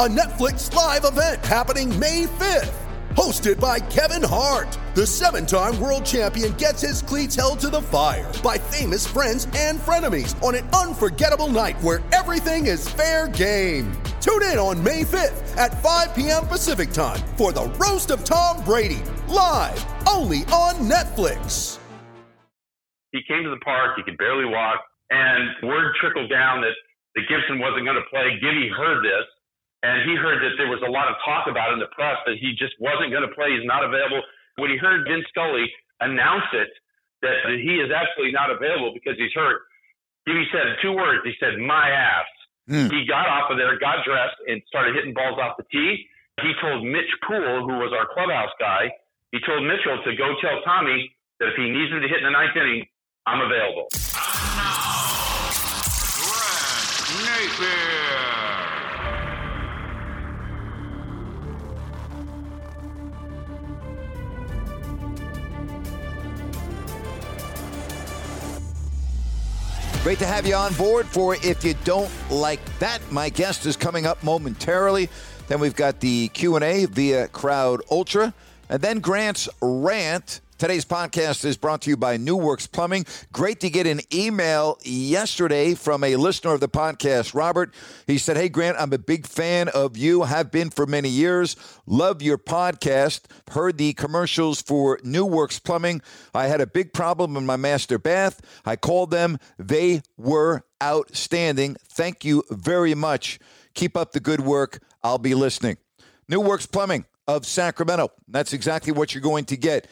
a Netflix live event happening May 5th. Hosted by Kevin Hart, the seven time world champion gets his cleats held to the fire by famous friends and frenemies on an unforgettable night where everything is fair game. Tune in on May 5th at 5 p.m. Pacific time for the Roast of Tom Brady, live only on Netflix. he came to the park. He could barely walk, and word trickled down that that Gibson wasn't going to play. Gibby heard this, and he heard that there was a lot of talk about it in the press that he just wasn't going to play. He's not available. When he heard Vin Scully announce it that, that he is absolutely not available because he's hurt, he said two words. He said, "My ass." Hmm. He got off of there, got dressed, and started hitting balls off the tee. He told Mitch Poole, who was our clubhouse guy, he told Mitchell to go tell Tommy that if he needs him to hit in the ninth inning, I'm available. Great to have you on board for If You Don't Like That. My guest is coming up momentarily. Then we've got the Q&A via Crowd Ultra. And then Grant's Rant. Today's podcast is brought to you by New Works Plumbing. Great to get an email yesterday from a listener of the podcast, Robert. He said, Hey, Grant, I'm a big fan of you, have been for many years. Love your podcast. Heard the commercials for New Works Plumbing. I had a big problem in my master bath. I called them. They were outstanding. Thank you very much. Keep up the good work. I'll be listening. New Works Plumbing of Sacramento. That's exactly what you're going to get.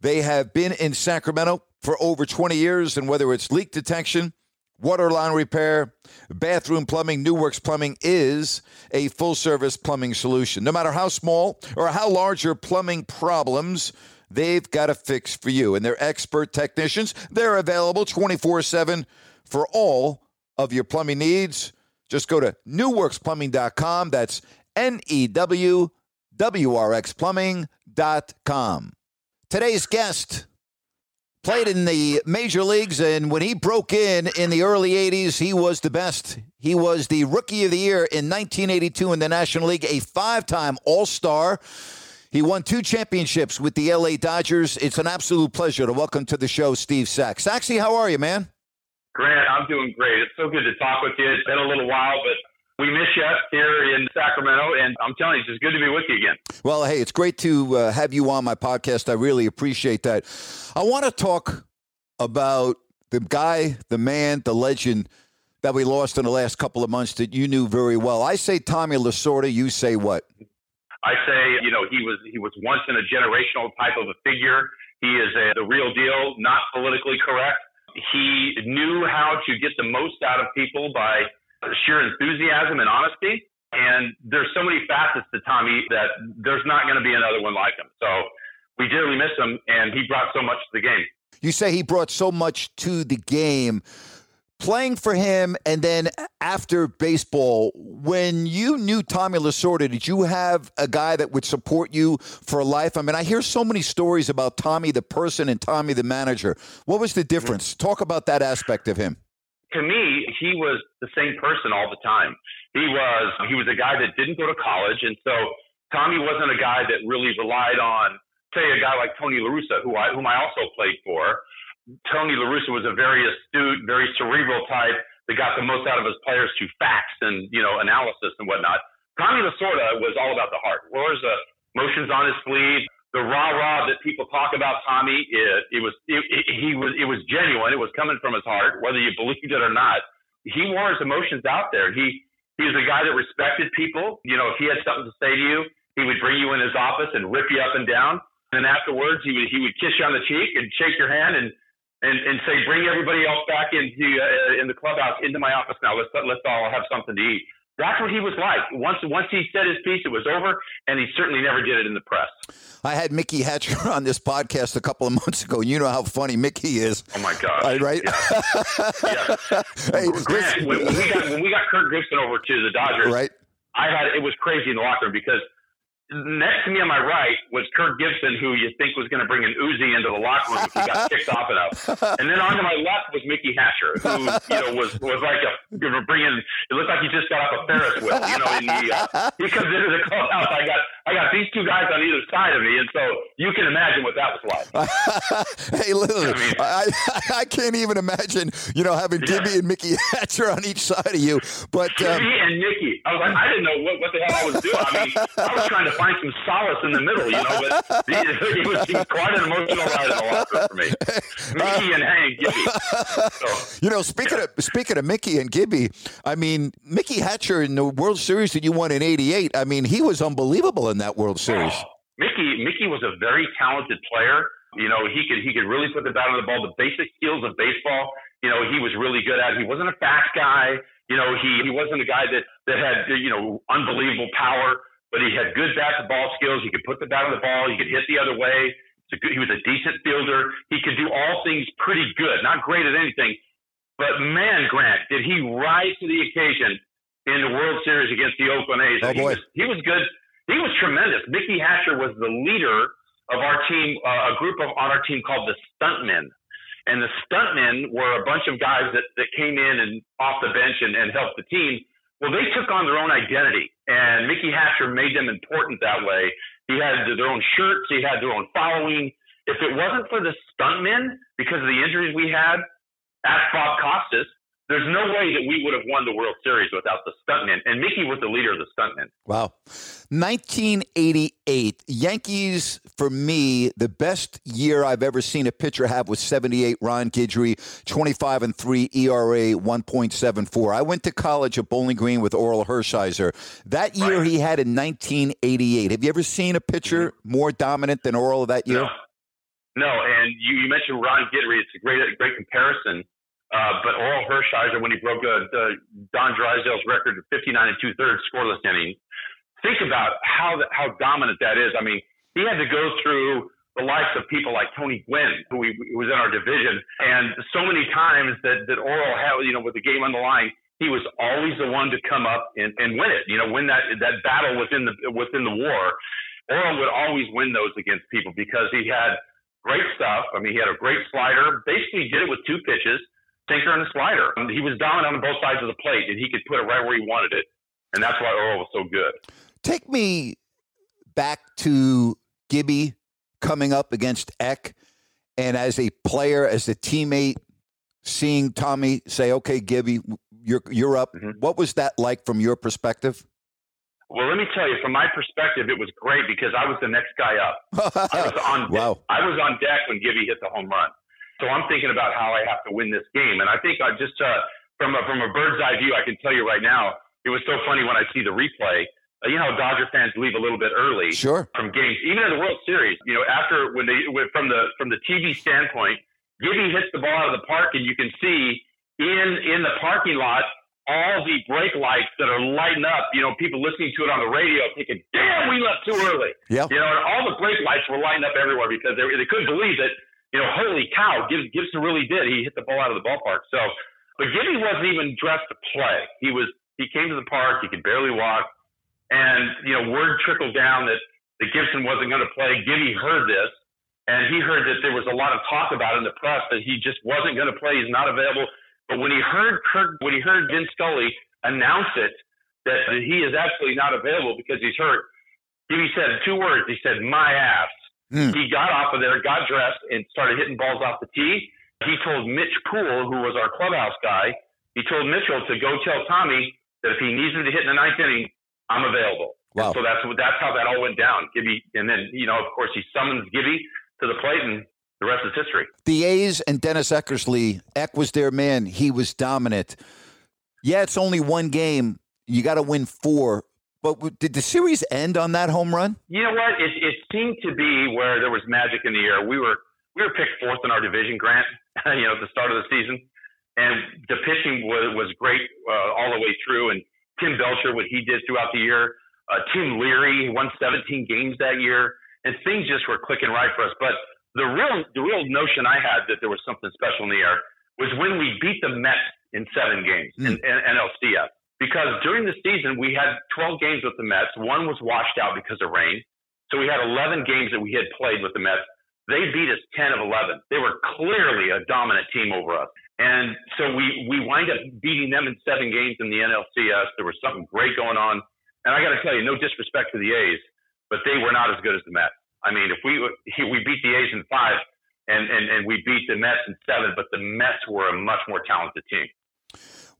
They have been in Sacramento for over 20 years, and whether it's leak detection, water line repair, bathroom plumbing, New Works Plumbing is a full service plumbing solution. No matter how small or how large your plumbing problems, they've got a fix for you. And they're expert technicians. They're available 24 7 for all of your plumbing needs. Just go to newwrxplumbing.com. That's N E W W R X plumbing.com. Today's guest played in the major leagues, and when he broke in in the early 80s, he was the best. He was the rookie of the year in 1982 in the National League, a five time All Star. He won two championships with the LA Dodgers. It's an absolute pleasure to welcome to the show Steve Sax. Saxy, how are you, man? Grant, I'm doing great. It's so good to talk with you. It's been a little while, but we miss you here in Sacramento, and I'm telling you, it's just good to be with you again. Well, hey, it's great to uh, have you on my podcast. I really appreciate that. I want to talk about the guy, the man, the legend that we lost in the last couple of months that you knew very well. I say Tommy Lasorda. You say what? I say, you know, he was he was once in a generational type of a figure. He is a, the real deal, not politically correct. He knew how to get the most out of people by sheer enthusiasm and honesty. And there's so many facets to Tommy that there's not going to be another one like him. So we dearly miss him, and he brought so much to the game. You say he brought so much to the game. Playing for him and then after baseball, when you knew Tommy Lasorda, did you have a guy that would support you for life? I mean, I hear so many stories about Tommy the person and Tommy the manager. What was the difference? Talk about that aspect of him. To me, he was the same person all the time. He was he was a guy that didn't go to college, and so Tommy wasn't a guy that really relied on, say, a guy like Tony La Russa, who I whom I also played for. Tony La Russa was a very astute, very cerebral type that got the most out of his players through facts and you know analysis and whatnot. Tommy Lasorda was all about the heart. Where's the uh, motions on his sleeve? The rah rah that people talk about Tommy, it, it was it, it, he was it was genuine. It was coming from his heart, whether you believed it or not. He wore his emotions out there. He he was a guy that respected people. You know, if he had something to say to you, he would bring you in his office and rip you up and down. And then afterwards, he would he would kiss you on the cheek and shake your hand and and, and say, bring everybody else back into uh, in the clubhouse into my office now. Let's let's all have something to eat. That's what he was like. Once once he said his piece, it was over, and he certainly never did it in the press. I had Mickey Hatcher on this podcast a couple of months ago. You know how funny Mickey is. Oh my god! Uh, right? Yeah. yeah. Hey, Grant, when, when we got when we got Kirk Gibson over to the Dodgers, right? I had it was crazy in the locker room because next to me on my right was Kirk Gibson, who you think was going to bring an Uzi into the locker room if he got kicked off enough. And then on to my left was Mickey Hatcher, who you know was was like a bringing. It looked like he just got off a Ferris wheel. You know, in the, uh, he comes into the clubhouse. I got I got these two guys on either side of me, and so you can imagine what that was like. hey, listen, I, mean, I, I, can't even imagine you know having yeah. Gibby and Mickey Hatcher on each side of you. But um, Gibby and Mickey, I was like, I didn't know what, what the hell I was doing. I mean, I was trying to find some solace in the middle, you know. But it was, quite an emotional ride in the locker for me. Mickey and Hank, Gibby. So, you know, speaking yeah. of speaking of Mickey and Gibby, I mean, Mickey Hatcher in the World Series that you won in '88. I mean, he was unbelievable in that World Series. Oh, Mickey, Mickey was a very talented player. You know, he could he could really put the bat on the ball. The basic skills of baseball, you know, he was really good at. He wasn't a fast guy. You know, he he wasn't a guy that that had you know unbelievable power but he had good bat to ball skills. He could put the bat on the ball. He could hit the other way. Good, he was a decent fielder. He could do all things pretty good. Not great at anything, but man, Grant, did he rise to the occasion in the World Series against the Oakland A's? Oh, boy. He, was, he was good. He was tremendous. Mickey Hatcher was the leader of our team, uh, a group of on our team called the Stuntmen. And the stuntmen were a bunch of guys that, that came in and off the bench and, and helped the team. Well, they took on their own identity, and Mickey Hatcher made them important that way. He had their own shirts, he had their own following. If it wasn't for the stuntmen, because of the injuries we had, ask Bob Costas, there's no way that we would have won the World Series without the stuntmen. And Mickey was the leader of the stuntmen. Wow. 1988, Yankees, for me, the best year I've ever seen a pitcher have was 78, Ron Guidry, 25 and 3 ERA, 1.74. I went to college at Bowling Green with Orel Hershiser. That year right. he had in 1988. Have you ever seen a pitcher mm-hmm. more dominant than Orel that year? No. No, and you, you mentioned Ron Guidry. It's a great, great comparison uh, but Orel Hershiser, when he broke uh, Don Drysdale's record of 59 and two thirds scoreless innings, think about how the, how dominant that is. I mean, he had to go through the likes of people like Tony Gwynn, who, who was in our division, and so many times that that Orel had, you know, with the game on the line, he was always the one to come up and, and win it. You know, win that that battle within the within the war. Orel would always win those against people because he had great stuff. I mean, he had a great slider. Basically, did it with two pitches sinker and a slider. He was dominant on both sides of the plate, and he could put it right where he wanted it, and that's why Orel was so good. Take me back to Gibby coming up against Eck, and as a player, as a teammate, seeing Tommy say, "Okay, Gibby, you're you're up." Mm-hmm. What was that like from your perspective? Well, let me tell you, from my perspective, it was great because I was the next guy up. I was on wow. I was on deck when Gibby hit the home run. So I'm thinking about how I have to win this game. And I think I just uh, from a, from a bird's eye view, I can tell you right now, it was so funny when I see the replay. Uh, you know, Dodger fans leave a little bit early sure. from games, even in the World Series. You know, after when they from the from the TV standpoint, Gibby hits the ball out of the park, and you can see in in the parking lot all the brake lights that are lighting up. You know, people listening to it on the radio thinking, "Damn, we left too early." Yeah. You know, and all the brake lights were lighting up everywhere because they they couldn't believe that you know, holy cow, Gibson really did. He hit the ball out of the ballpark. So, but Gibby wasn't even dressed to play. He was, he came to the park, he could barely walk. And, you know, word trickled down that, that Gibson wasn't going to play. Gibby heard this and he heard that there was a lot of talk about in the press that he just wasn't going to play. He's not available. But when he heard Kirk, when he heard Vin Scully announce it, that, that he is absolutely not available because he's hurt, Gibby said two words. He said, my ass. Mm. He got off of there, got dressed, and started hitting balls off the tee. He told Mitch Poole, who was our clubhouse guy, he told Mitchell to go tell Tommy that if he needs him to hit in the ninth inning, I'm available. Wow. so that's that's how that all went down. Gibby, and then you know, of course, he summons Gibby to the plate, and the rest is history. The A's and Dennis Eckersley, Eck was their man. He was dominant. Yeah, it's only one game. You got to win four. But did the series end on that home run? You know what? It, it seemed to be where there was magic in the air. We were we were picked fourth in our division, Grant. you know, at the start of the season, and the pitching was was great uh, all the way through. And Tim Belcher, what he did throughout the year, uh, Tim Leary won 17 games that year, and things just were clicking right for us. But the real the real notion I had that there was something special in the air was when we beat the Mets in seven games mm. in, in NLCS. Because during the season we had 12 games with the Mets. One was washed out because of rain. So we had 11 games that we had played with the Mets. They beat us 10 of 11. They were clearly a dominant team over us. And so we, we wind up beating them in seven games in the NLCS. There was something great going on. And I got to tell you, no disrespect to the A's, but they were not as good as the Mets. I mean, if we we beat the A's in five, and, and, and we beat the Mets in seven, but the Mets were a much more talented team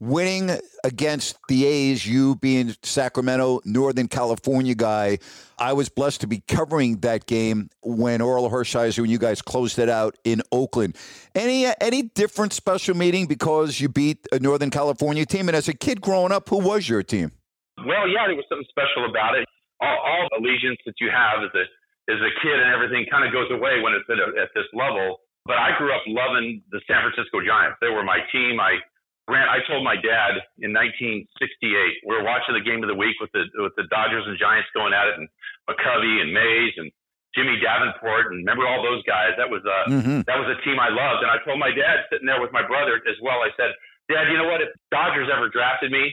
winning against the A's, you being Sacramento, Northern California guy, I was blessed to be covering that game when Orel Hershiser and you guys closed it out in Oakland. Any any different special meeting because you beat a Northern California team? And as a kid growing up, who was your team? Well, yeah, there was something special about it. All, all allegiance that you have as a as a kid and everything kind of goes away when it's at, a, at this level. But I grew up loving the San Francisco Giants. They were my team. I Grant, I told my dad in 1968, we were watching the game of the week with the with the Dodgers and Giants going at it, and McCovey and Mays and Jimmy Davenport, and remember all those guys. That was a mm-hmm. that was a team I loved. And I told my dad sitting there with my brother as well. I said, Dad, you know what? If Dodgers ever drafted me,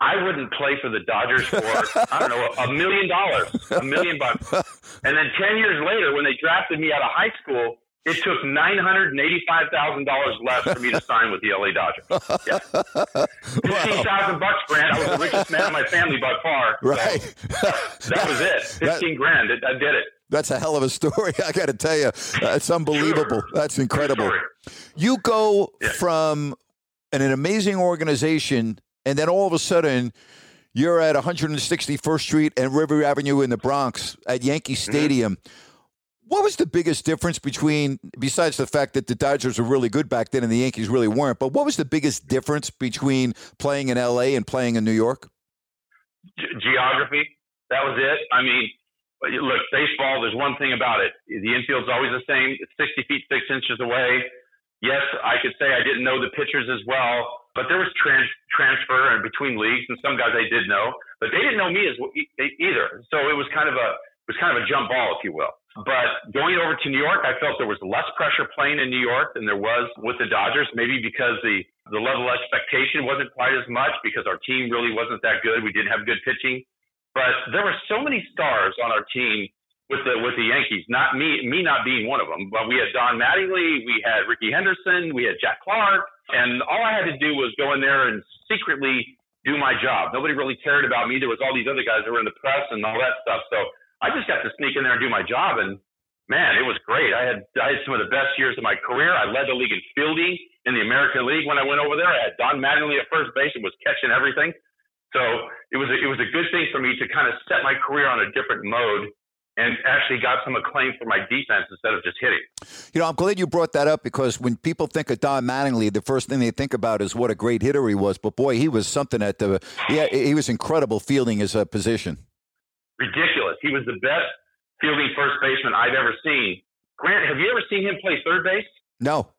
I wouldn't play for the Dodgers for I don't know a million dollars, a million bucks. And then ten years later, when they drafted me out of high school, it took nine hundred and eighty-five thousand dollars less for me to sign with the LA Dodgers. Yeah. Fifteen thousand bucks, Grant. I was the richest man in my family by far. Right. So that was it. Fifteen that, grand. I did it. That's a hell of a story. I got to tell you, That's unbelievable. Sure. That's incredible. You go yeah. from an, an amazing organization, and then all of a sudden. You're at 161st Street and River Avenue in the Bronx at Yankee mm-hmm. Stadium. Mm-hmm what was the biggest difference between, besides the fact that the Dodgers were really good back then and the Yankees really weren't, but what was the biggest difference between playing in LA and playing in New York? Ge- geography. That was it. I mean, look, baseball, there's one thing about it. The infield's always the same. It's 60 feet, six inches away. Yes, I could say I didn't know the pitchers as well, but there was trans- transfer in between leagues, and some guys I did know, but they didn't know me as well, either. So it was kind of a it was kind of a jump ball, if you will. But going over to New York, I felt there was less pressure playing in New York than there was with the Dodgers. Maybe because the the level of expectation wasn't quite as much because our team really wasn't that good. We didn't have good pitching, but there were so many stars on our team with the with the Yankees. Not me, me not being one of them. But we had Don Mattingly, we had Rickey Henderson, we had Jack Clark, and all I had to do was go in there and secretly do my job. Nobody really cared about me. There was all these other guys that were in the press and all that stuff. So I just got to sneak in there and do my job, and man, it was great. I had I had some of the best years of my career. I led the league in fielding in the American League when I went over there. I had Don Mattingly at first base and was catching everything. So it was a, it was a good thing for me to kind of set my career on a different mode and actually got some acclaim for my defense instead of just hitting. You know, I'm glad you brought that up because when people think of Don Mattingly, the first thing they think about is what a great hitter he was. But boy, he was something at the yeah, he was incredible fielding his uh, position ridiculous. He was the best fielding first baseman I've ever seen. Grant, have you ever seen him play third base? No.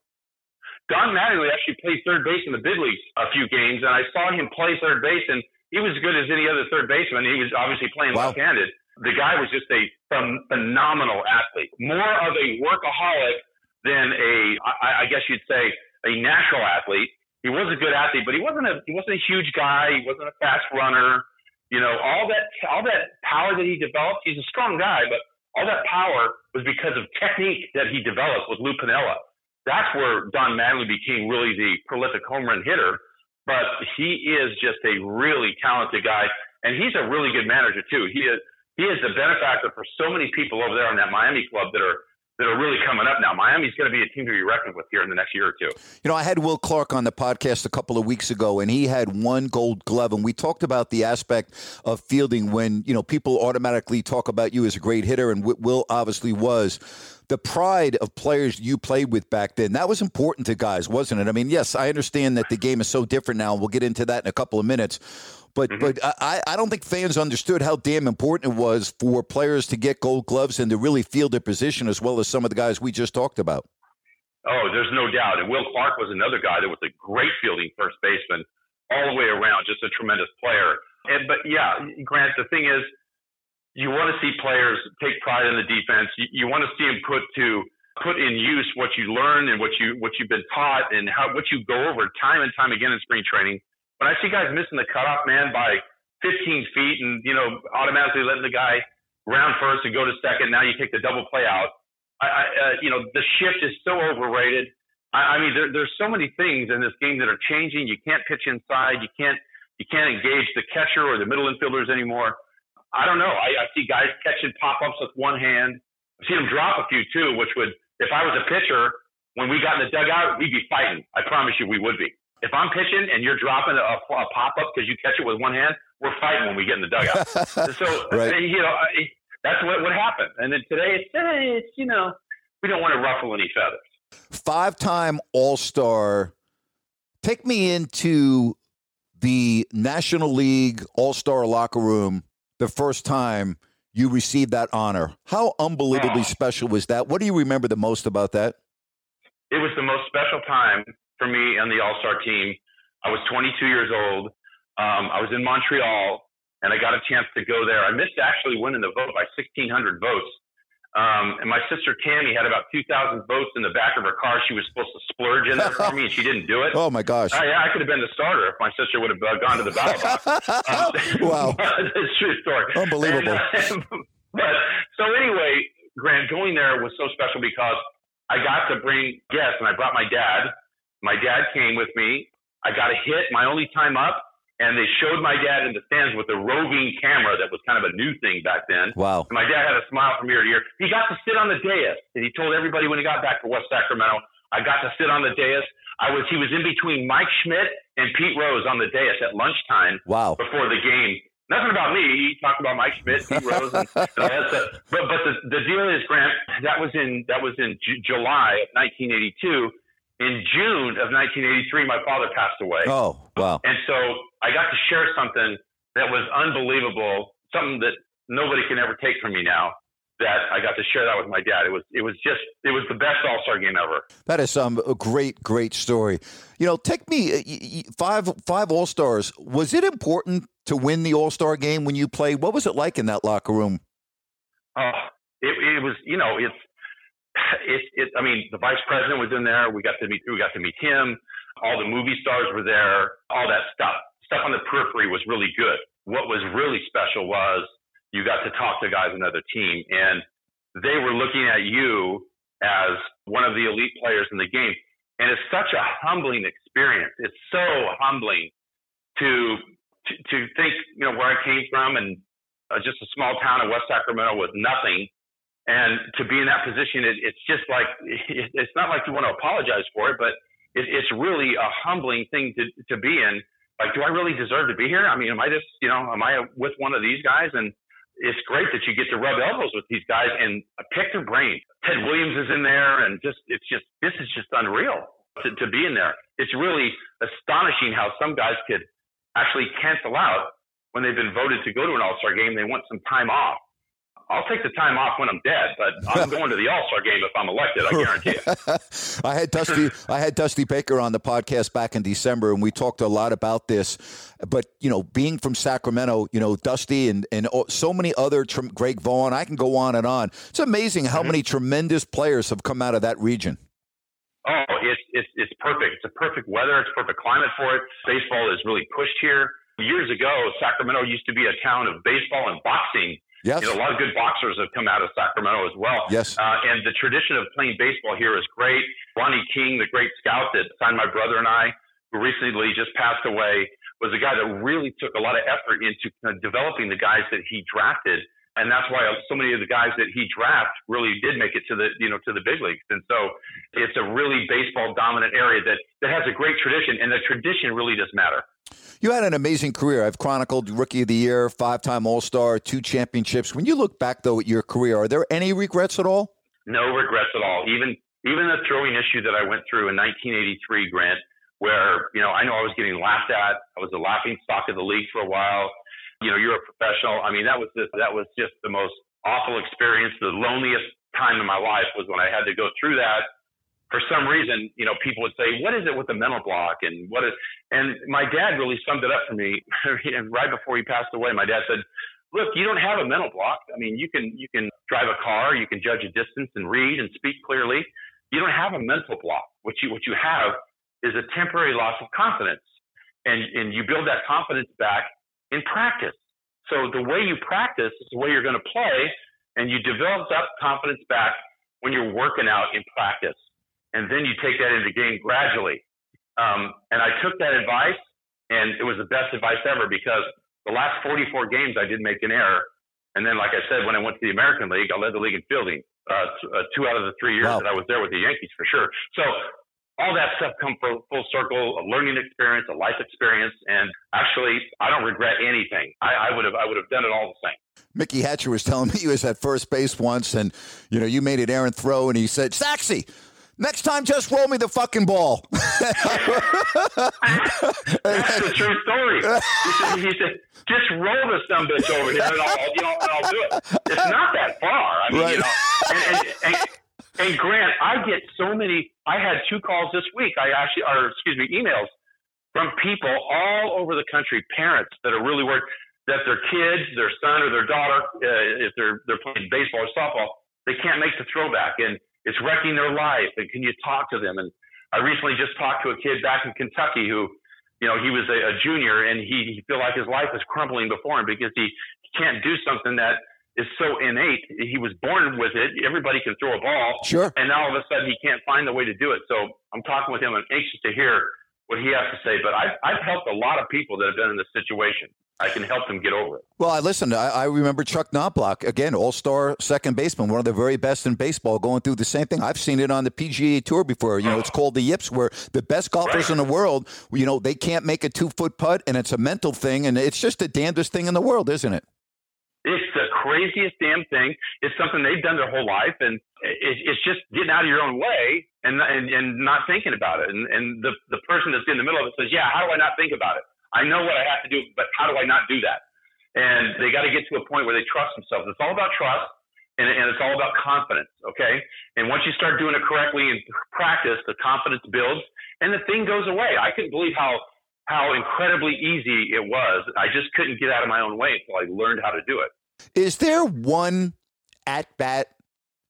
Don Mattingly actually played third base in the big leagues a few games, and I saw him play third base, and he was as good as any other third baseman. He was obviously playing wow. left-handed. The guy was just a phenomenal athlete, more of a workaholic than a, I, I guess you'd say, a natural athlete. He was a good athlete, but he wasn't a he wasn't a huge guy. He wasn't a fast runner. You know, all that all that power that he developed. He's a strong guy, but all that power was because of technique that he developed with Lou Piniella. That's where Don Mattingly became really the prolific home run hitter. But he is just a really talented guy, and he's a really good manager too. He is he is the benefactor for so many people over there on that Miami club that are that are really coming up now. Miami's going to be a team to be reckoned with here in the next year or two. You know, I had Will Clark on the podcast a couple of weeks ago, and he had one gold glove, and we talked about the aspect of fielding when, you know, people automatically talk about you as a great hitter, and Will obviously was. The pride of players you played with back then, that was important to guys, wasn't it? I mean, yes, I understand that the game is so different now, we'll get into that in a couple of minutes. But mm-hmm. but I, I don't think fans understood how damn important it was for players to get gold gloves and to really feel their position as well as some of the guys we just talked about. Oh, there's no doubt. And Will Clark was another guy that was a great fielding first baseman all the way around, just a tremendous player. And, but yeah, Grant, the thing is, you want to see players take pride in the defense. You, you want to see them put to put in use what you learn and what you what you've been taught and how what you go over time and time again in spring training. When I see guys missing the cutoff man by 15 feet and you know automatically letting the guy ground first and go to second, now you take the double play out. I, I uh, you know the shift is so overrated. I, I mean there, there's so many things in this game that are changing. You can't pitch inside. You can't you can't engage the catcher or the middle infielders anymore. I don't know. I, I see guys catching pop ups with one hand. I've seen them drop a few too, which would if I was a pitcher, when we got in the dugout, we'd be fighting. I promise you, we would be. If I'm pitching and you're dropping a, a pop up because you catch it with one hand, we're fighting when we get in the dugout. so right. you know that's what would happen. And then today it's, it's you know we don't want to ruffle any feathers. Five time All Star. Take me into the National League All Star locker room the first time you received that honor. How unbelievably oh. special was that? What do you remember the most about that? It was the most special time for me and the All Star team. I was 22 years old. Um, I was in Montreal, and I got a chance to go there. I missed actually winning the vote by 1,600 votes. Um, and my sister Tammy had about 2,000 votes in the back of her car. She was supposed to splurge in there for me, and she didn't do it. Oh my gosh! I, I could have been the starter if my sister would have uh, gone to the ballot box. Um, wow, it's true story. Unbelievable. And, uh, but so anyway, Grant, going there was so special because I got to bring guests, and I brought my dad. My dad came with me. I got a hit, my only time up and they showed my dad in the stands with a roving camera that was kind of a new thing back then. Wow. And my dad had a smile from ear to ear. He got to sit on the dais, and he told everybody when he got back to West Sacramento, I got to sit on the dais. I was he was in between Mike Schmidt and Pete Rose on the dais at lunchtime. Wow. Before the game. Nothing about me. He talked about Mike Schmidt, Pete Rose, and, and all that stuff. But but the, the deal is, Grant, that was in that was in J- July of 1982 in June of 1983, my father passed away. Oh, wow. And so I got to share something that was unbelievable, something that nobody can ever take from me now. That I got to share that with my dad. It was it was just it was the best All Star game ever. That is some um, great great story. You know, take me uh, five five All Stars. Was it important to win the All Star game when you played? What was it like in that locker room? Oh, it, it was you know it's it, it, I mean, the vice president was in there. We got to meet, we got to meet him. All the movie stars were there. All that stuff, stuff on the periphery was really good. What was really special was you got to talk to guys on another team, and they were looking at you as one of the elite players in the game. And it's such a humbling experience. It's so humbling to to, to think, you know, where I came from and uh, just a small town in West Sacramento with nothing and to be in that position, it, it's just like it, it's not like you want to apologize for it, but it, it's really a humbling thing to to be in. Like, do I really deserve to be here? I mean, am I just you know, am I with one of these guys? And it's great that you get to rub elbows with these guys and pick their brain. Ted Williams is in there, and just it's just this is just unreal to, to be in there. It's really astonishing how some guys could actually cancel out when they've been voted to go to an All Star game. They want some time off I'll take the time off when I'm dead, but I'm going to the All Star game if I'm elected. I guarantee it. I had Dusty, I had Dusty Baker on the podcast back in December, and we talked a lot about this. But you know, being from Sacramento, you know, Dusty and and so many other Greg Vaughn, I can go on and on. It's amazing how mm-hmm. many tremendous players have come out of that region. Oh, it's it's it's perfect. It's a perfect weather. It's perfect climate for it. Baseball is really pushed here. Years ago, Sacramento used to be a town of baseball and boxing Yes. You know, a lot of good boxers have come out of Sacramento as well. Yes. Uh, and the tradition of playing baseball here is great. Ronnie King, the great scout that signed my brother and I, who recently just passed away, was a guy that really took a lot of effort into uh, developing the guys that he drafted. And that's why so many of the guys that he drafted really did make it to the, you know, to the big leagues. And so it's a really baseball dominant area that, that has a great tradition and the tradition really does matter. You had an amazing career. I've chronicled Rookie of the Year, five time All Star, two championships. When you look back, though, at your career, are there any regrets at all? No regrets at all. Even even the throwing issue that I went through in 1983, Grant, where you know I know I was getting laughed at. I was the laughing stock of the league for a while. You know, you're a professional. I mean, that was just, that was just the most awful experience. The loneliest time in my life was when I had to go through that for some reason, you know, people would say, "What is it with the mental block?" And what is? And my dad really summed it up for me. and right before he passed away, my dad said, "Look, you don't have a mental block. I mean, you can you can drive a car, you can judge a distance and read and speak clearly. You don't have a mental block. What you what you have is a temporary loss of confidence, and and you build that confidence back in practice. So the way you practice is the way you're going to play, and you develop that confidence back when you're working out in practice and then you take that into the game gradually. Um, and I took that advice, and it was the best advice ever because the last 44 games I did make an error, and then like I said, when I went to the American League, I led the league in fielding. Uh, t- uh, two out of the three years Wow. that I was there with the Yankees for sure. So all that stuff come full, full circle, a learning experience, a life experience, and actually, I don't regret anything. I, I would have, I would have done it all the same. Mickey Hatcher was telling me he was at first base once, and you know you made an errant throw, and he said, "Saxy, next time just roll me the fucking ball." That's the true story. He said, he said, just roll the dumb bitch over here and I'll, you know, and I'll do it. It's not that far. I mean, Right. you know, and, and, and, and Grant, I get so many, I had two calls this week. I actually, or excuse me, emails from people all over the country, parents that are really worried that their kids, their son or their daughter, uh, if they're, they're playing baseball or softball, they can't make the throwback and it's wrecking their life. And can you talk to them? And I recently just talked to a kid back in Kentucky who, you know, he was a, a junior and he, he feel like his life is crumbling before him because he, he can't do something that is so innate. He was born with it. Everybody can throw a ball. Sure. And now all of a sudden he can't find the way to do it. So I'm talking with him. I'm anxious to hear what he has to say. But I've, I've helped a lot of people that have been in this situation. I can help them get over it. Well, I listened. I, I remember Chuck Knobloch again, All-Star second baseman, one of the very best in baseball, going through the same thing. I've seen it on the PGA Tour before. You know, it's called the Yips, where the best golfers in the world, you know, they can't make a two-foot putt, and it's a mental thing, and it's just the damnedest thing in the world, isn't it? It's the craziest damn thing. It's something they've done their whole life, and it, it's just getting out of your own way and and, and not thinking about it. And and the the person that's in the middle of it says, "Yeah, how do I not think about it? I know what I have to do, but how do I not do that?" And they got to get to a point where they trust themselves. It's all about trust, and, and it's all about confidence. Okay, and once you start doing it correctly in practice, the confidence builds, and the thing goes away. I couldn't believe how how incredibly easy it was. I just couldn't get out of my own way until I learned how to do it. Is there one at bat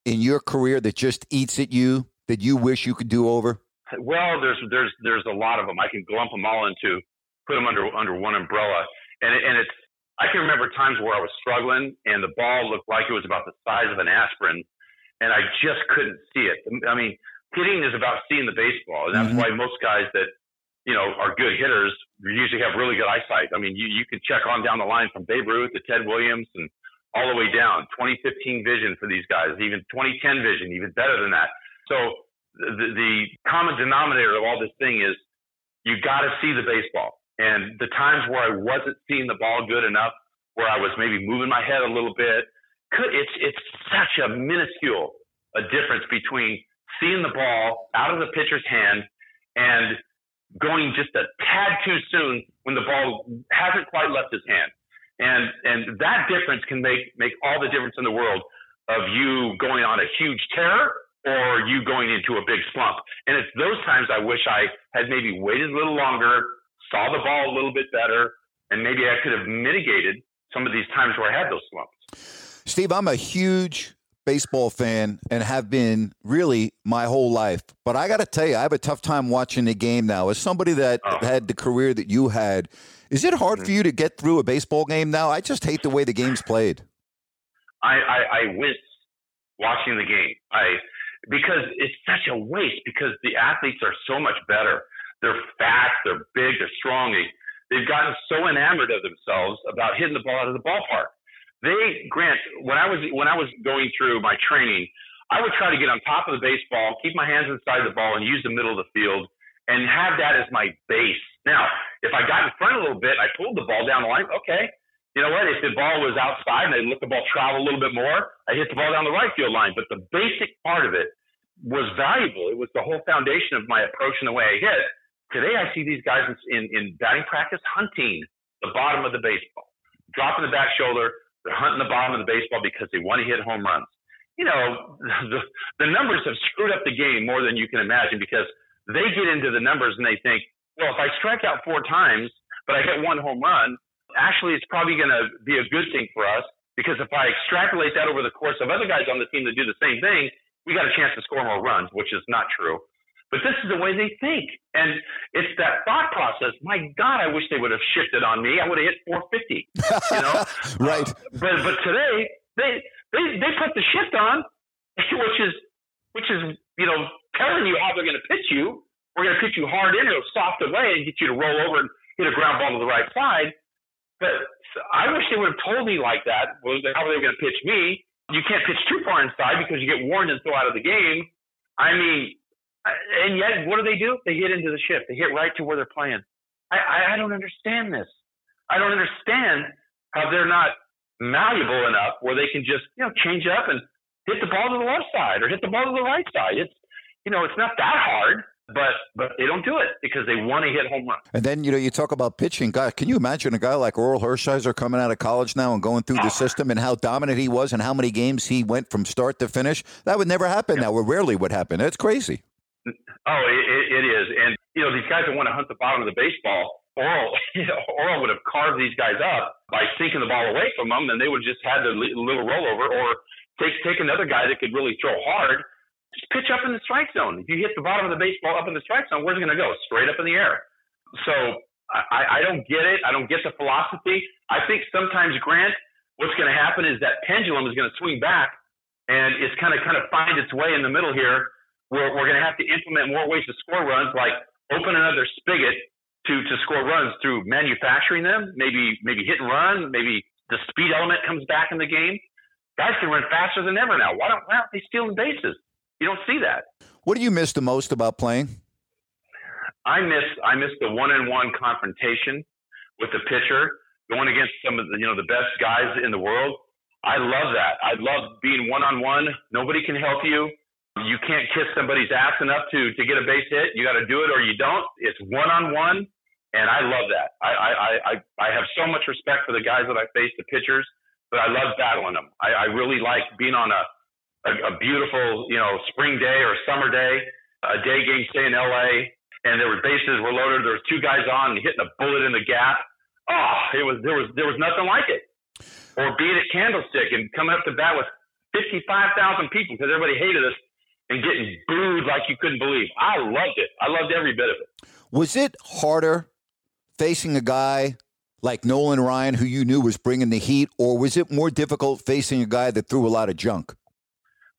in your career that just eats at you that you wish you could do over? Well, there's there's there's a lot of them. I can lump them all into put them under under one umbrella, and it, and it's I can remember times where I was struggling and the ball looked like it was about the size of an aspirin, and I just couldn't see it. I mean, hitting is about seeing the baseball, and that's Mhm. why most guys that you know are good hitters usually have really good eyesight. I mean, you you can check on down the line from Babe Ruth to Ted Williams and all the way down 2015 vision for these guys, even 2010 vision, even better than that. So the, the common denominator of all this thing is you got to see the baseball. And the times where I wasn't seeing the ball good enough, where I was maybe moving my head a little bit, could, it's it's such a minuscule a difference between seeing the ball out of the pitcher's hand and going just a tad too soon when the ball hasn't quite left his hand. And and that difference can make make all the difference in the world of you going on a huge tear or you going into a big slump. And it's those times I wish I had maybe waited a little longer, saw the ball a little bit better, and maybe I could have mitigated some of these times where I had those slumps. Steve, I'm a huge baseball fan and have been really my whole life. But I got to tell you, I have a tough time watching the game now. As somebody that Oh. had the career that you had, is it hard for mm-hmm. you to get through a baseball game now? I just hate the way the game's played. I, I, I wince watching the game. I because it's such a waste because the athletes are so much better. They're fast, they're big, they're strong. They, they've gotten so enamored of themselves about hitting the ball out of the ballpark. They Grant, when I was when I was going through my training, I would try to get on top of the baseball, keep my hands inside the ball, and use the middle of the field, and have that as my base. Now, if I got in front a little bit, I pulled the ball down the line. Okay, you know what? If the ball was outside and I let the ball travel a little bit more, I hit the ball down the right field line. But the basic part of it was valuable. It was the whole foundation of my approach and the way I hit. Today, I see these guys in, in batting practice hunting the bottom of the baseball, dropping the back shoulder. They're hunting the bottom of the baseball because they want to hit home runs. you know, the, the numbers have screwed up the game more than you can imagine because they get into the numbers and they think, well, if I strike out four times, but I hit one home run, actually it's probably going to be a good thing for us because if I extrapolate that over the course of other guys on the team that do the same thing, we got a chance to score more runs, which is not true. But this is the way they think. And it's that thought process. My God, I wish they would have shifted on me. I would have hit 450. You know? right. Uh, but but today they they they put the shift on, which is which is, you know, telling you how they're gonna pitch you. We're gonna pitch you hard in a soft away and get you to roll over and hit a ground ball to the right side. But I wish they would have told me like that. How were they going to pitch me? You can't pitch too far inside because you get warned and throw out of the game. I mean, and yet, what do they do? They hit into the shift. They hit right to where they're playing. I, I, don't understand this. I don't understand how they're not malleable enough where they can just, you know, change up and hit the ball to the left side or hit the ball to the right side. It's, you know, it's not that hard but but they don't do it because they want to hit home runs. And then you know you talk about pitching. God, can you imagine a guy like Orel Hershiser coming out of college now and going through the oh. system and how dominant he was and how many games he went from start to finish? That would never happen now. It rarely would happen. It's crazy. Oh, it, it is, and you know these guys that want to hunt the bottom of the baseball. Orel, you know, Orel would have carved these guys up by sinking the ball away from them, and they would have just had the little rollover, or take take another guy that could really throw hard just pitch up in the strike zone. If you hit the bottom of the baseball up in the strike zone, where's it going to go? Straight up in the air. So I, I don't get it. I don't get the philosophy. I think sometimes Grant, what's going to happen is that pendulum is going to swing back, and it's kind of kind of find its way in the middle here. Where we're going to have to implement more ways to score runs, like open another spigot to to score runs through manufacturing them. Maybe maybe hit and run. Maybe the speed element comes back in the game. Guys can run faster than ever now. Why don't, why aren't they stealing bases? You don't see that. What do you miss the most about playing? I miss I miss the one on one confrontation with the pitcher, going against some of the you know the best guys in the world. I love that. I love being one on one. Nobody can help you. You can't kiss somebody's ass enough to to get a base hit. You got to do it or you don't. It's one on one, and I love that. I I I I have so much respect for the guys that I face, the pitchers, but I love battling them. I, I really like being on a a, a beautiful, you know, spring day or summer day, a day game stay in LA, and there were bases were loaded. There was two guys on hitting a bullet in the gap. Oh, it was there was there was nothing like it. Or being at Candlestick and coming up to bat with fifty five thousand people because everybody hated us and getting booed like you couldn't believe. I loved it. I loved every bit of it. Was it harder facing a guy like Nolan Ryan, who you knew was bringing the heat, or was it more difficult facing a guy that threw a lot of junk?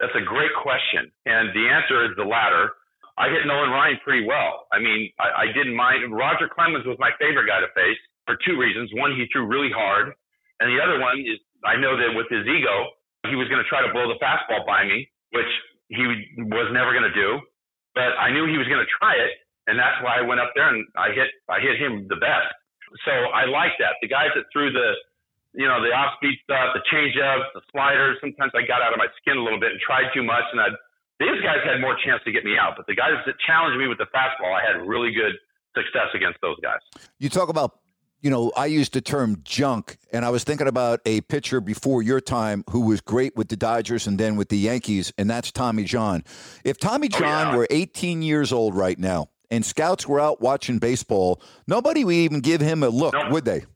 That's a great question. And the answer is the latter. I hit Nolan Ryan pretty well. I mean, I, I didn't mind. Roger Clemens was my favorite guy to face for two reasons. One, he threw really hard. And the other one is I know that with his ego, he was going to try to blow the fastball by me, which he was never going to do. But I knew he was going to try it. And that's why I went up there and I hit, I hit him the best. So I like that. The guys that threw the, you know, the off speed stuff, the changeups, the sliders. Sometimes I got out of my skin a little bit and tried too much, and I'd, these guys had more chance to get me out. But the guys that challenged me with the fastball, I had really good success against those guys. You talk about, you know, I used the term junk, and I was thinking about a pitcher before your time who was great with the Dodgers and then with the Yankees, and that's Tommy John. If Tommy oh, John oh, yeah. were 18 years old right now, and scouts were out watching baseball, nobody would even give him a look, nope. would they?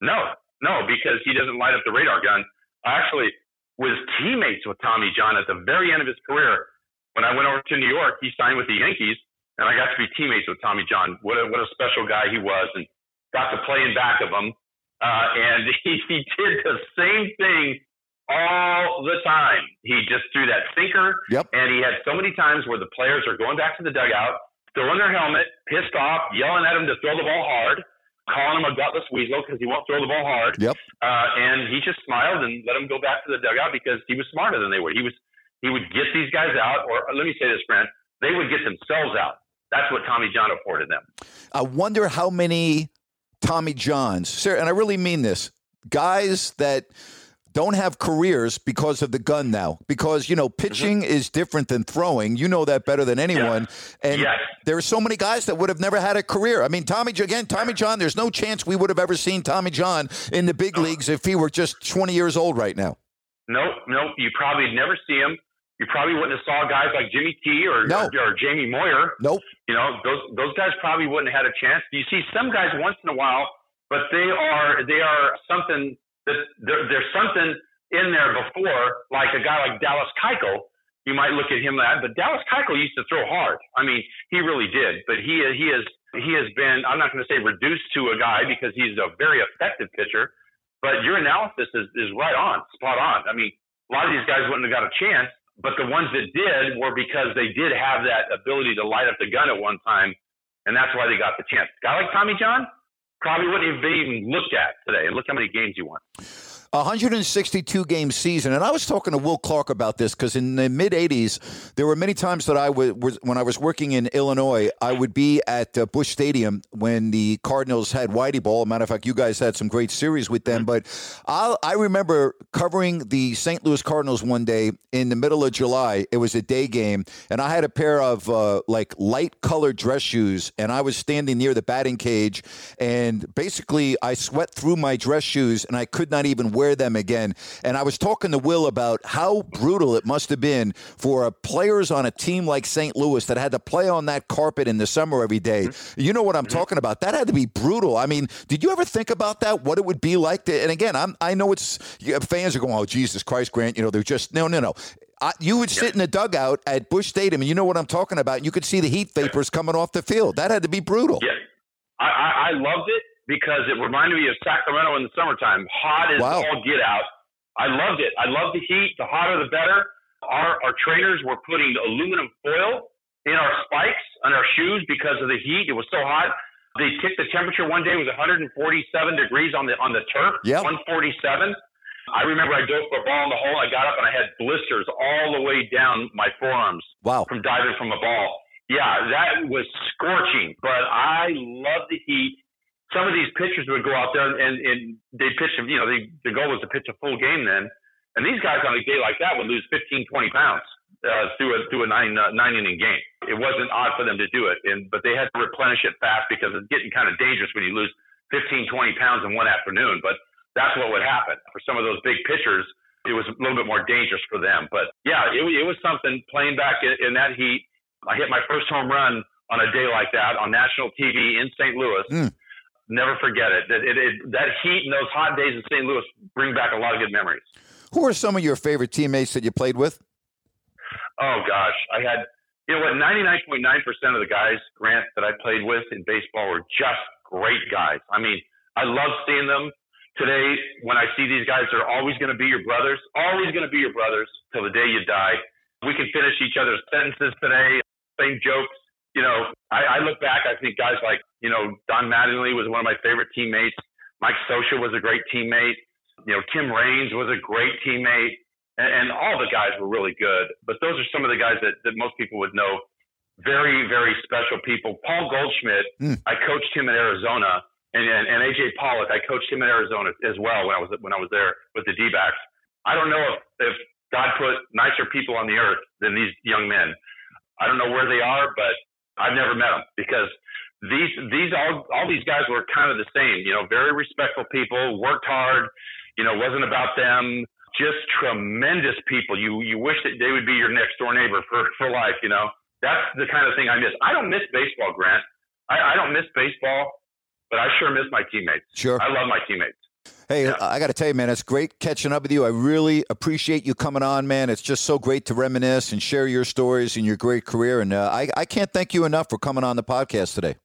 No, no, because he doesn't light up the radar gun. I actually was teammates with Tommy John at the very end of his career. When I went over to New York, he signed with the Yankees, and I got to be teammates with Tommy John. What a, what a special guy he was, and got to play in back of him. Uh, and he, he did the same thing all the time. He just threw that sinker, yep. and he had so many times where the players are going back to the dugout, throwing their helmet, pissed off, yelling at him to throw the ball hard calling him a gutless weasel because he won't throw the ball hard. Yep. Uh, and he just smiled and let him go back to the dugout because he was smarter than they were. He was he would get these guys out, or let me say this, Brent, they would get themselves out. That's what Tommy John afforded them. I wonder how many Tommy Johns, sir, and I really mean this, guys that don't have careers because of the gun now. Because, you know, pitching mm-hmm. is different than throwing. You know that better than anyone. Yeah. And yes. there are so many guys that would have never had a career. I mean, Tommy, again, Tommy John, there's no chance we would have ever seen Tommy John in the big leagues if he were just 20 years old right now. Nope, nope. You probably never see him. You probably wouldn't have saw guys like Jimmy T or, or, or Jamie Moyer. Nope. You know, those those guys probably wouldn't have had a chance. You see some guys once in a while, but they are they are something that there, there's something in there before, like a guy like Dallas Keuchel. You might look at him that, but Dallas Keuchel used to throw hard. I mean, he really did. But he he is he has been. I'm not going to say reduced to a guy because he's a very effective pitcher. But your analysis is is right on, spot on. I mean, a lot of these guys wouldn't have got a chance, but the ones that did were because they did have that ability to light up the gun at one time, and that's why they got the chance. A guy like Tommy John probably wouldn't have been even looked at today. And look how many games he won. 162 game season, and I was talking to Will Clark about this because in the mid 80s, there were many times that I was when I was working in Illinois, I would be at uh, Busch Stadium when the Cardinals had Whitey Ball. Matter of fact, you guys had some great series with them, but i I remember covering the St. Louis Cardinals one day in the middle of July. It was a day game, and I had a pair of uh, like light colored dress shoes, and I was standing near the batting cage, and basically I sweat through my dress shoes, and I could not even wear them again. And I was talking to Will about how brutal it must have been for uh, players on a team like St. Louis that had to play on that carpet in the summer every day. You know what I'm talking about? That had to be brutal. I mean, did you ever think about that? What it would be like to? And again, I'm I know it's fans are going, "Oh Jesus Christ, Grant!" You know, they're just no, no, no. I, you would sit in the dugout at Busch Stadium, and you know what I'm talking about. You could see the heat vapors coming off the field. That had to be brutal. Yeah, I, I, I loved it because it reminded me of Sacramento in the summertime. Hot as Wow. all get out. I loved it. I loved the heat. The hotter, the better. Our our trainers were putting aluminum foil in our spikes on our shoes because of the heat. It was so hot. They ticked the temperature one day was 147 degrees on the on the turf. Yep. 147. I remember I dove for a ball in the hole. I got up and I had blisters all the way down my forearms Wow. from diving from a ball. Yeah, that was scorching, but I love the heat. Some of these pitchers would go out there and, and they pitch, you know, they, the goal was to pitch a full game then. And these guys on a day like that would lose 15, 20 pounds uh, through a, through a nine, uh, nine inning game. It wasn't odd for them to do it. And, but they had to replenish it fast because it's getting kind of dangerous when you lose 15, 20 pounds in one afternoon. But that's what would happen for some of those big pitchers. It was a little bit more dangerous for them. But yeah, it, it was something playing back in, in that heat. I hit my first home run on a day like that on national TV in St. Louis. Mm. Never forget it. That, it, it. that heat and those hot days in St. Louis bring back a lot of good memories. Who are some of your favorite teammates that you played with? Oh gosh, I had you know what, ninety nine point nine percent of the guys, Grant, that I played with in baseball were just great guys. I mean, I love seeing them. Today, when I see these guys, they're always going to be your brothers. Always going to be your brothers till the day you die. We can finish each other's sentences today. Same jokes. You know, I, I look back. I think guys like you know Don Mattingly was one of my favorite teammates. Mike Scioscia was a great teammate. You know, Tim Raines was a great teammate and, and all the guys were really good. But those are some of the guys that, that most people would know. Very, very special people. Paul Goldschmidt, Hmm. I coached him in Arizona, and, and and AJ Pollock, I coached him in Arizona as well when I was when I was there with the D-backs. I don't know if, if God put nicer people on the earth than these young men. I don't know where they are, but I've never met them because these these all all these guys were kind of the same. You know, very respectful people, worked hard. You know, wasn't about them just tremendous people. You you wish that they would be your next door neighbor for for life. You know, that's the kind of thing I miss. I don't miss baseball, Grant. I, I don't miss baseball, but I sure miss my teammates. Sure. I love my teammates. Hey, I got to tell you, man, it's great catching up with you. I really appreciate you coming on, man. It's just so great to reminisce and share your stories and your great career. And uh, I, I can't thank you enough for coming on the podcast today.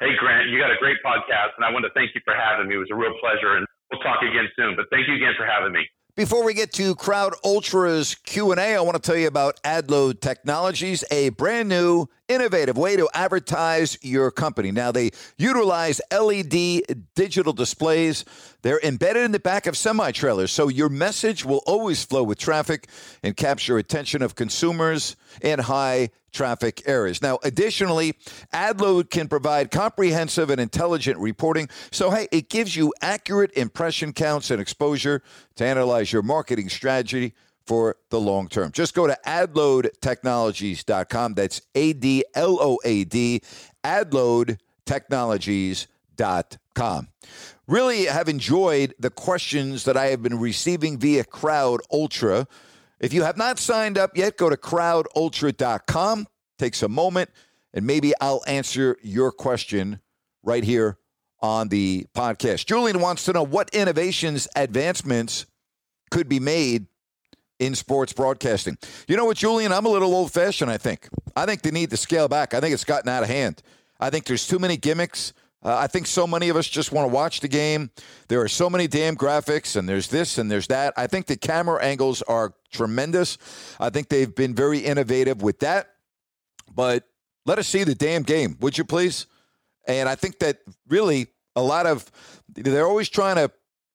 Hey, Grant, you got a great podcast, and I want to thank you for having me. It was a real pleasure, and we'll talk again soon. But thank you again for having me. Before we get to Crowd Ultra's Q&A, I want to tell you about AdLoad Technologies, a brand new, innovative way to advertise your company. Now, they utilize LED digital displays. They're embedded in the back of semi-trailers, so your message will always flow with traffic and capture attention of consumers in high traffic areas. Now, additionally, AdLoad can provide comprehensive and intelligent reporting. So, hey, it gives you accurate impression counts and exposure to analyze your marketing strategy for the long term. Just go to adloadtechnologies.com. That's A D L O A D, adloadtechnologies.com. Really have enjoyed the questions that I have been receiving via Crowd Ultra. If you have not signed up yet, go to crowdultra.com. Takes a moment, and maybe I'll answer your question right here on the podcast. Julian wants to know what innovations, advancements could be made in sports broadcasting. You know what, Julian? I'm a little old fashioned, I think. I think they need to scale back. I think it's gotten out of hand. I think there's too many gimmicks. Uh, I think so many of us just want to watch the game. There are so many damn graphics, and there's this and there's that. I think the camera angles are tremendous. I think they've been very innovative with that. But let us see the damn game, would you please? And I think that really a lot of they're always trying to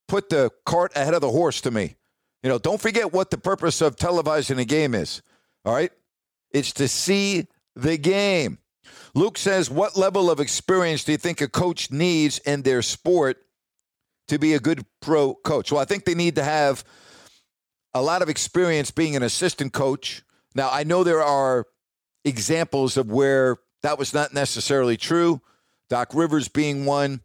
put the cart ahead of the horse to me. You know, don't forget what the purpose of televising a game is. All right? It's to see the game. Luke says, What level of experience do you think a coach needs in their sport to be a good pro coach? Well, I think they need to have a lot of experience being an assistant coach. Now, I know there are examples of where that was not necessarily true, Doc Rivers being one,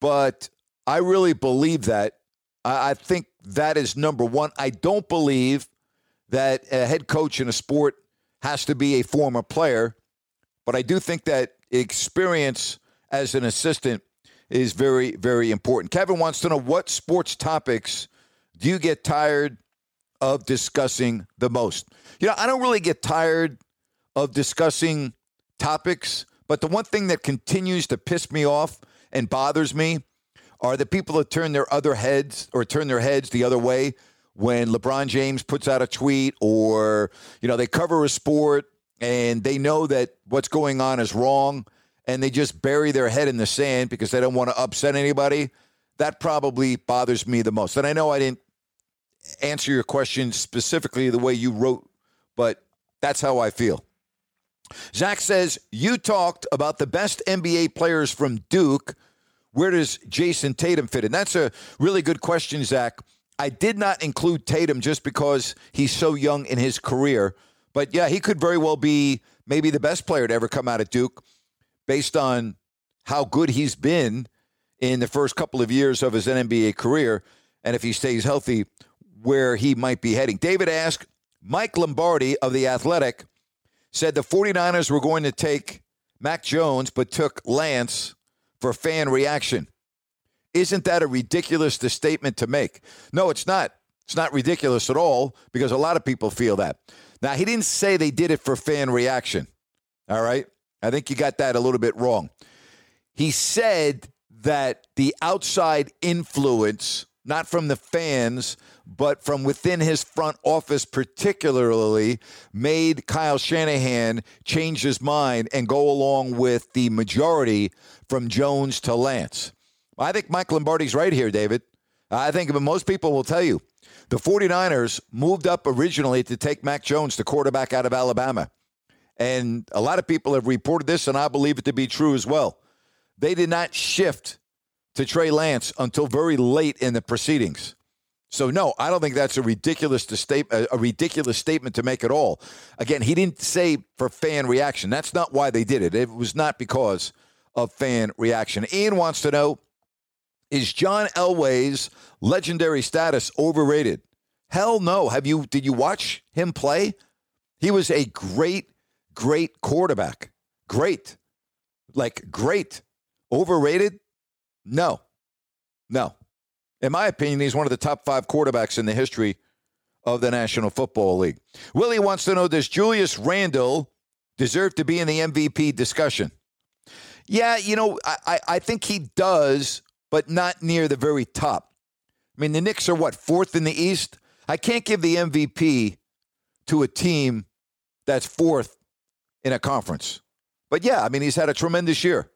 but I really believe that. I think that is number one. I don't believe that a head coach in a sport has to be a former player, but I do think that experience as an assistant is very, very important. Kevin wants to know what sports topics do you get tired of discussing the most? You know, I don't really get tired of discussing topics, but the one thing that continues to piss me off and bothers me are the people that turn their other heads or turn their heads the other way when LeBron James puts out a tweet or, you know, they cover a sport and they know that what's going on is wrong and they just bury their head in the sand because they don't want to upset anybody. That probably bothers me the most. And I know I didn't answer your question specifically the way you wrote, but that's how I feel. Zach says, You talked about the best NBA players from Duke where does Jayson Tatum fit in? That's a really good question, Zach. I did not include Tatum just because he's so young in his career. But yeah, he could very well be maybe the best player to ever come out of Duke based on how good he's been in the first couple of years of his NBA career. And if he stays healthy, where he might be heading. David asked, Mike Lombardi of The Athletic said the 49ers were going to take Mac Jones, but took Lance for fan reaction. Isn't that a ridiculous statement to make? No, it's not. It's not ridiculous at all because a lot of people feel that. Now, he didn't say they did it for fan reaction. All right. I think you got that a little bit wrong. He said that the outside influence, not from the fans, but from within his front office, particularly, made Kyle Shanahan change his mind and go along with the majority from Jones to Lance. I think Mike Lombardi's right here, David. I think most people will tell you the 49ers moved up originally to take Mac Jones, the quarterback out of Alabama. And a lot of people have reported this, and I believe it to be true as well. They did not shift to Trey Lance until very late in the proceedings. So no, I don't think that's a ridiculous state a ridiculous statement to make at all. Again, he didn't say for fan reaction. That's not why they did it. It was not because of fan reaction. Ian wants to know is John Elway's legendary status overrated? Hell no. Have you did you watch him play? He was a great great quarterback. Great. Like great. Overrated? No. No in my opinion, he's one of the top five quarterbacks in the history of the National Football League. Willie wants to know Does Julius Randle deserve to be in the MVP discussion? Yeah, you know, I, I think he does, but not near the very top. I mean, the Knicks are what, fourth in the East? I can't give the MVP to a team that's fourth in a conference. But yeah, I mean, he's had a tremendous year.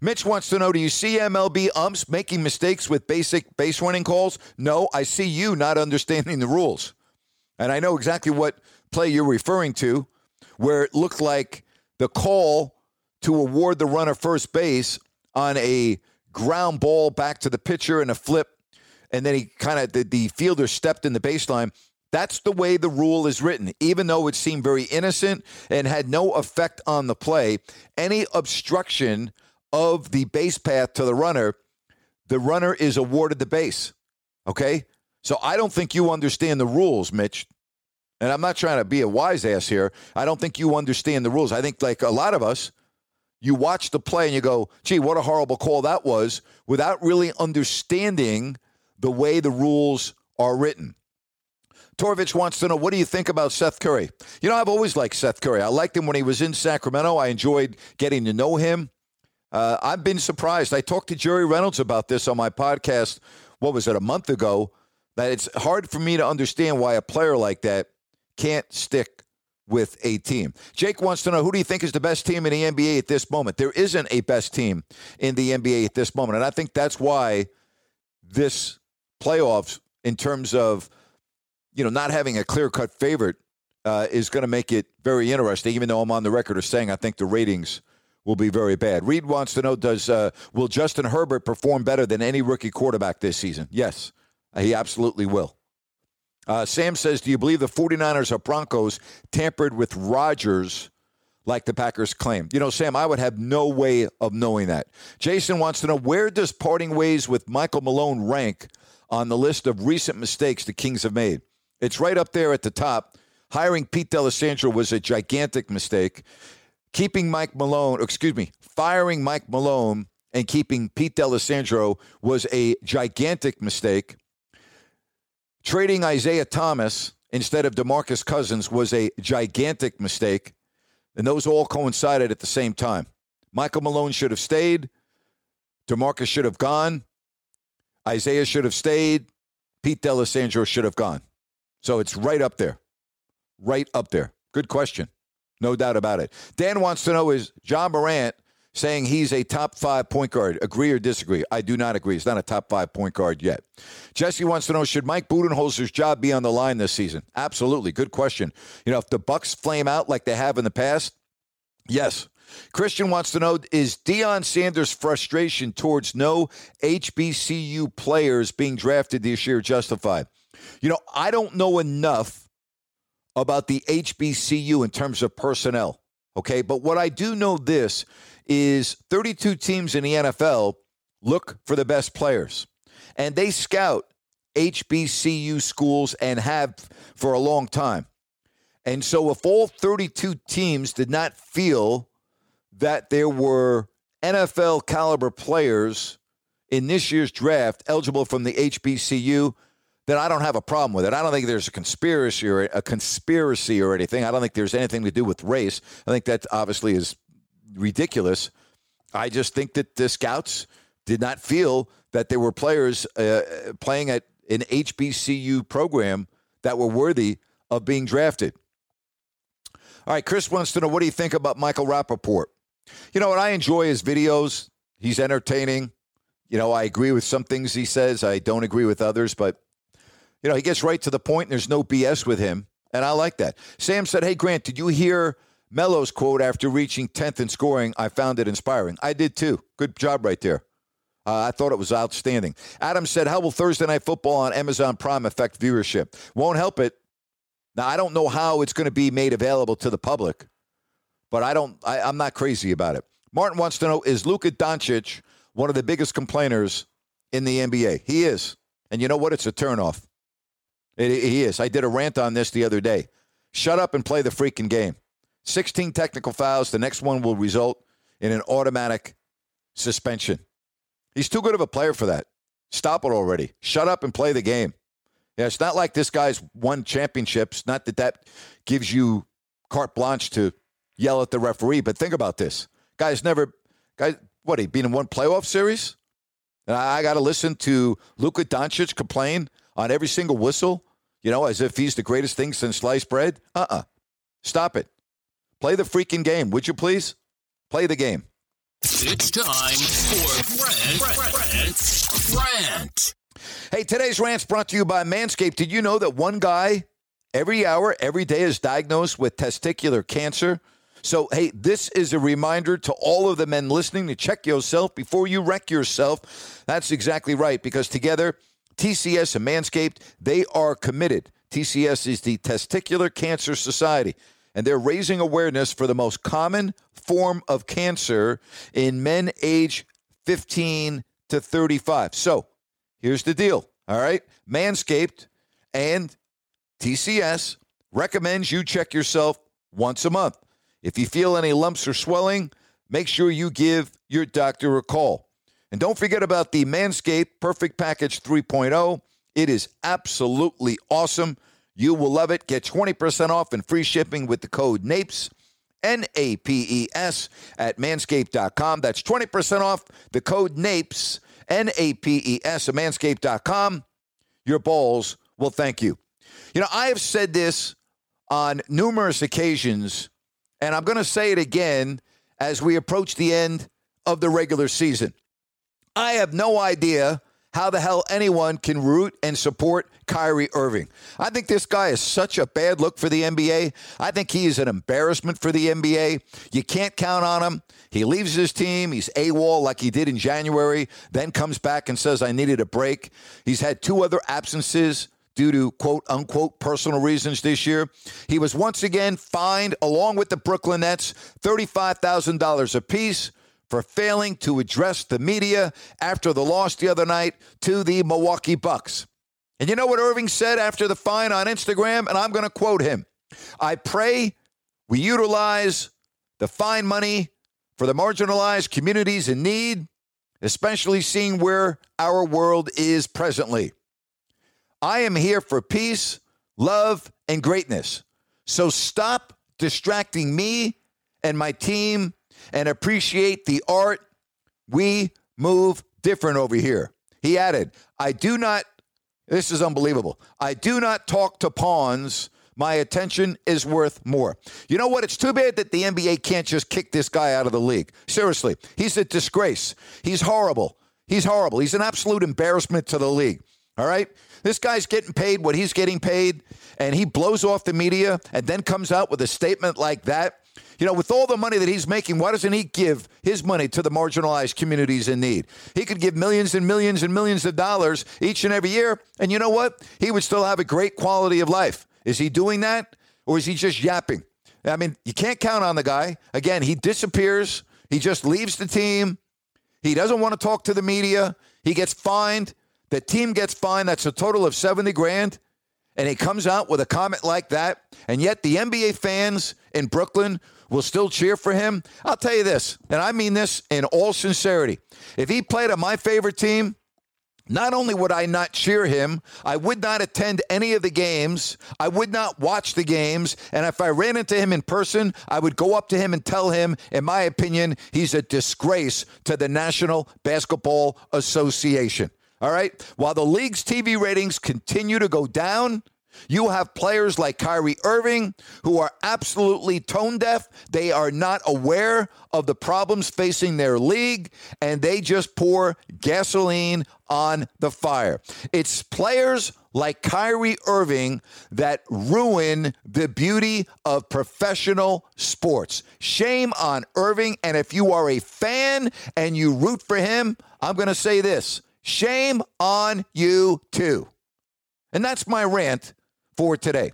Mitch wants to know Do you see MLB umps making mistakes with basic base running calls? No, I see you not understanding the rules. And I know exactly what play you're referring to, where it looked like the call to award the runner first base on a ground ball back to the pitcher and a flip, and then he kind of, the, the fielder stepped in the baseline. That's the way the rule is written. Even though it seemed very innocent and had no effect on the play, any obstruction of the base path to the runner, the runner is awarded the base. Okay? So I don't think you understand the rules, Mitch. And I'm not trying to be a wise ass here. I don't think you understand the rules. I think, like a lot of us, you watch the play and you go, gee, what a horrible call that was, without really understanding the way the rules are written. Torvich wants to know, what do you think about Seth Curry? You know, I've always liked Seth Curry. I liked him when he was in Sacramento. I enjoyed getting to know him. Uh, I've been surprised. I talked to Jerry Reynolds about this on my podcast, what was it, a month ago, that it's hard for me to understand why a player like that can't stick with a team. Jake wants to know who do you think is the best team in the NBA at this moment? There isn't a best team in the NBA at this moment. And I think that's why this playoffs, in terms of you know not having a clear cut favorite, uh, is going to make it very interesting. Even though I'm on the record of saying I think the ratings will be very bad. Reed wants to know: Does uh, will Justin Herbert perform better than any rookie quarterback this season? Yes, he absolutely will. Uh, Sam says, Do you believe the 49ers or Broncos tampered with Rodgers like the Packers claim? You know, Sam, I would have no way of knowing that. Jason wants to know where does parting ways with Michael Malone rank on the list of recent mistakes the Kings have made? It's right up there at the top. Hiring Pete D'Alessandro was a gigantic mistake. Keeping Mike Malone, excuse me, firing Mike Malone and keeping Pete D'Alessandro was a gigantic mistake. Trading Isaiah Thomas instead of DeMarcus Cousins was a gigantic mistake, and those all coincided at the same time. Michael Malone should have stayed. DeMarcus should have gone. Isaiah should have stayed. Pete D'Alessandro should have gone. So it's right up there. Right up there. Good question. No doubt about it. Dan wants to know is Ja Morant saying he's a top five point guard. Agree or disagree? I do not agree. He's not a top five point guard yet. Jesse wants to know should Mike Budenholzer's job be on the line this season? Absolutely. Good question. You know, if the Bucks flame out like they have in the past, yes. Christian wants to know is Deion Sanders' frustration towards no HBCU players being drafted this year justified? You know, I don't know enough about the HBCU in terms of personnel. Okay. But what I do know this is 32 teams in the NFL look for the best players and they scout HBCU schools and have for a long time. And so if all 32 teams did not feel that there were NFL caliber players in this year's draft eligible from the HBCU, then I don't have a problem with it. I don't think there's a conspiracy or a conspiracy or anything. I don't think there's anything to do with race. I think that obviously is ridiculous. I just think that the scouts did not feel that there were players uh, playing at an HBCU program that were worthy of being drafted. All right, Chris wants to know what do you think about Michael Rapaport? You know what? I enjoy his videos. He's entertaining. You know, I agree with some things he says. I don't agree with others, but you know, he gets right to the point and there's no BS with him. And I like that. Sam said, Hey, Grant, did you hear Melo's quote after reaching 10th in scoring? I found it inspiring. I did too. Good job right there. Uh, I thought it was outstanding. Adam said, How will Thursday Night Football on Amazon Prime affect viewership? Won't help it. Now, I don't know how it's going to be made available to the public, but I don't, I, I'm not crazy about it. Martin wants to know Is Luka Doncic one of the biggest complainers in the NBA? He is. And you know what? It's a turnoff. He is. I did a rant on this the other day. Shut up and play the freaking game. 16 technical fouls. The next one will result in an automatic suspension. He's too good of a player for that. Stop it already. Shut up and play the game. Yeah, it's not like this guy's won championships. Not that that gives you carte blanche to yell at the referee, but think about this. Guy's never, guy, what, he been in one playoff series? And I, I got to listen to Luka Doncic complain on every single whistle, you know, as if he's the greatest thing since sliced bread? Uh uh Stop it. Play the freaking game, would you please? Play the game. It's time for Rant, Rant, Rant. Hey, today's rant's brought to you by Manscaped. Did you know that one guy every hour, every day is diagnosed with testicular cancer? So, hey, this is a reminder to all of the men listening to check yourself before you wreck yourself. That's exactly right, because together, TCS and Manscaped, they are committed. TCS is the Testicular Cancer Society, and they're raising awareness for the most common form of cancer in men age 15 to 35. So here's the deal. All right. Manscaped and TCS recommends you check yourself once a month. If you feel any lumps or swelling, make sure you give your doctor a call. And don't forget about the Manscaped Perfect Package 3.0. It is absolutely awesome. You will love it. Get 20% off and free shipping with the code NAPES, N A P E S, at manscaped.com. That's 20% off the code NAPES, N A P E S, at manscaped.com. Your balls will thank you. You know, I have said this on numerous occasions, and I'm going to say it again as we approach the end of the regular season. I have no idea how the hell anyone can root and support Kyrie Irving. I think this guy is such a bad look for the NBA. I think he is an embarrassment for the NBA. You can't count on him. He leaves his team. He's AWOL like he did in January, then comes back and says, I needed a break. He's had two other absences due to quote unquote personal reasons this year. He was once again fined, along with the Brooklyn Nets, $35,000 apiece for failing to address the media after the loss the other night to the Milwaukee Bucks. And you know what Irving said after the fine on Instagram? And I'm going to quote him I pray we utilize the fine money for the marginalized communities in need, especially seeing where our world is presently. I am here for peace, love, and greatness. So stop distracting me and my team and appreciate the art. We move different over here. He added, I do not, this is unbelievable. I do not talk to pawns. My attention is worth more. You know what? It's too bad that the NBA can't just kick this guy out of the league. Seriously, he's a disgrace. He's horrible. He's horrible. He's an absolute embarrassment to the league. All right? This guy's getting paid what he's getting paid, and he blows off the media and then comes out with a statement like that. You know, with all the money that he's making, why doesn't he give his money to the marginalized communities in need? He could give millions and millions and millions of dollars each and every year, and you know what? He would still have a great quality of life. Is he doing that, or is he just yapping? I mean, you can't count on the guy. Again, he disappears. He just leaves the team. He doesn't want to talk to the media. He gets fined. The team gets fined. That's a total of 70 grand. And he comes out with a comment like that. And yet the NBA fans in Brooklyn will still cheer for him. I'll tell you this, and I mean this in all sincerity. If he played on my favorite team, not only would I not cheer him, I would not attend any of the games. I would not watch the games. And if I ran into him in person, I would go up to him and tell him, in my opinion, he's a disgrace to the National Basketball Association. All right? While the league's TV ratings continue to go down, you have players like Kyrie Irving who are absolutely tone deaf. They are not aware of the problems facing their league, and they just pour gasoline on the fire. It's players like Kyrie Irving that ruin the beauty of professional sports. Shame on Irving. And if you are a fan and you root for him, I'm going to say this shame on you too. And that's my rant for today.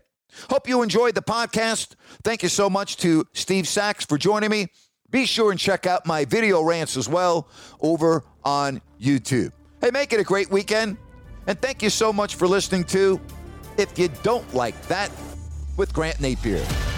Hope you enjoyed the podcast. Thank you so much to Steve Sax for joining me. Be sure and check out my video rants as well over on YouTube. Hey, make it a great weekend. And thank you so much for listening to If You Don't Like That with Grant Napear.